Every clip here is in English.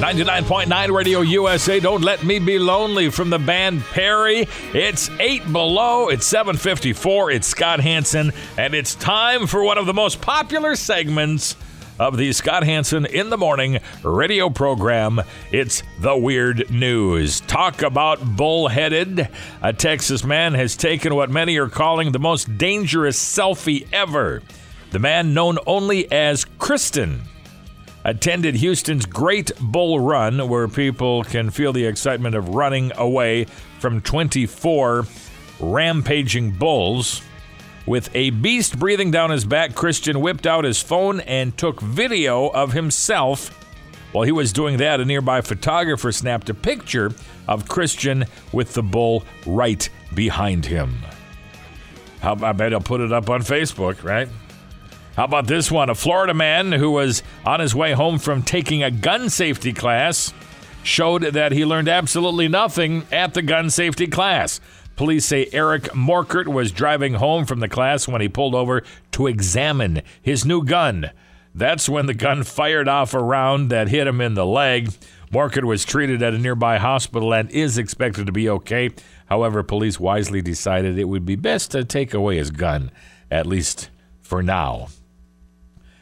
99.9 Radio USA. Don't let me be lonely from the band Perry. It's 8 below. It's 754. It's Scott Hanson. And it's time for one of the most popular segments of the Scott Hanson in the Morning radio program. It's the Weird News. Talk about bullheaded. A Texas man has taken what many are calling the most dangerous selfie ever. The man known only as Christian attended Houston's Great Bull Run, where people can feel the excitement of running away from 24 rampaging bulls. With a beast breathing down his back, Christian whipped out his phone and took video of himself. While he was doing that, a nearby photographer snapped a picture of Christian with the bull right behind him. I bet he'll put it up on Facebook, right? How about this one? A Florida man who was on his way home from taking a gun safety class showed that he learned absolutely nothing at the gun safety class. Police say Eric Morkert was driving home from the class when he pulled over to examine his new gun. That's when the gun fired off a round that hit him in the leg. Morkert was treated at a nearby hospital and is expected to be okay. However, police wisely decided it would be best to take away his gun, at least for now.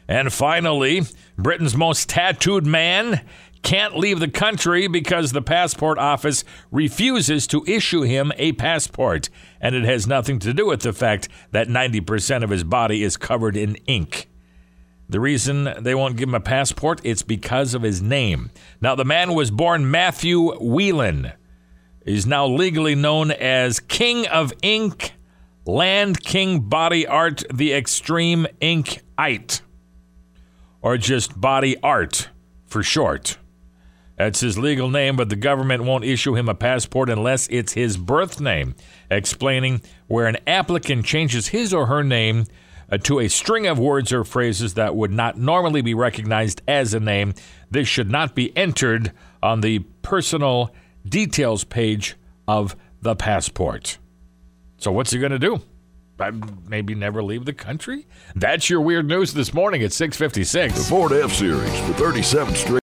And finally, Britain's most tattooed man can't leave the country because the passport office refuses to issue him a passport. And it has nothing to do with the fact that 90% of his body is covered in ink. The reason they won't give him a passport, it's because of his name. Now, the man was born Matthew Whelan. He's now legally known as King of Ink, Land King Body Art, the Extreme Ink Ite or just body art for short. That's his legal name, but the government won't issue him a passport unless it's his birth name, explaining where an applicant changes his or her name uh, to a string of words or phrases that would not normally be recognized as a name. This should not be entered on the personal details page of the passport. So, what's he going to do? Maybe never leave the country? That's your weird news this morning at 656. The Ford F Series for 37 straight.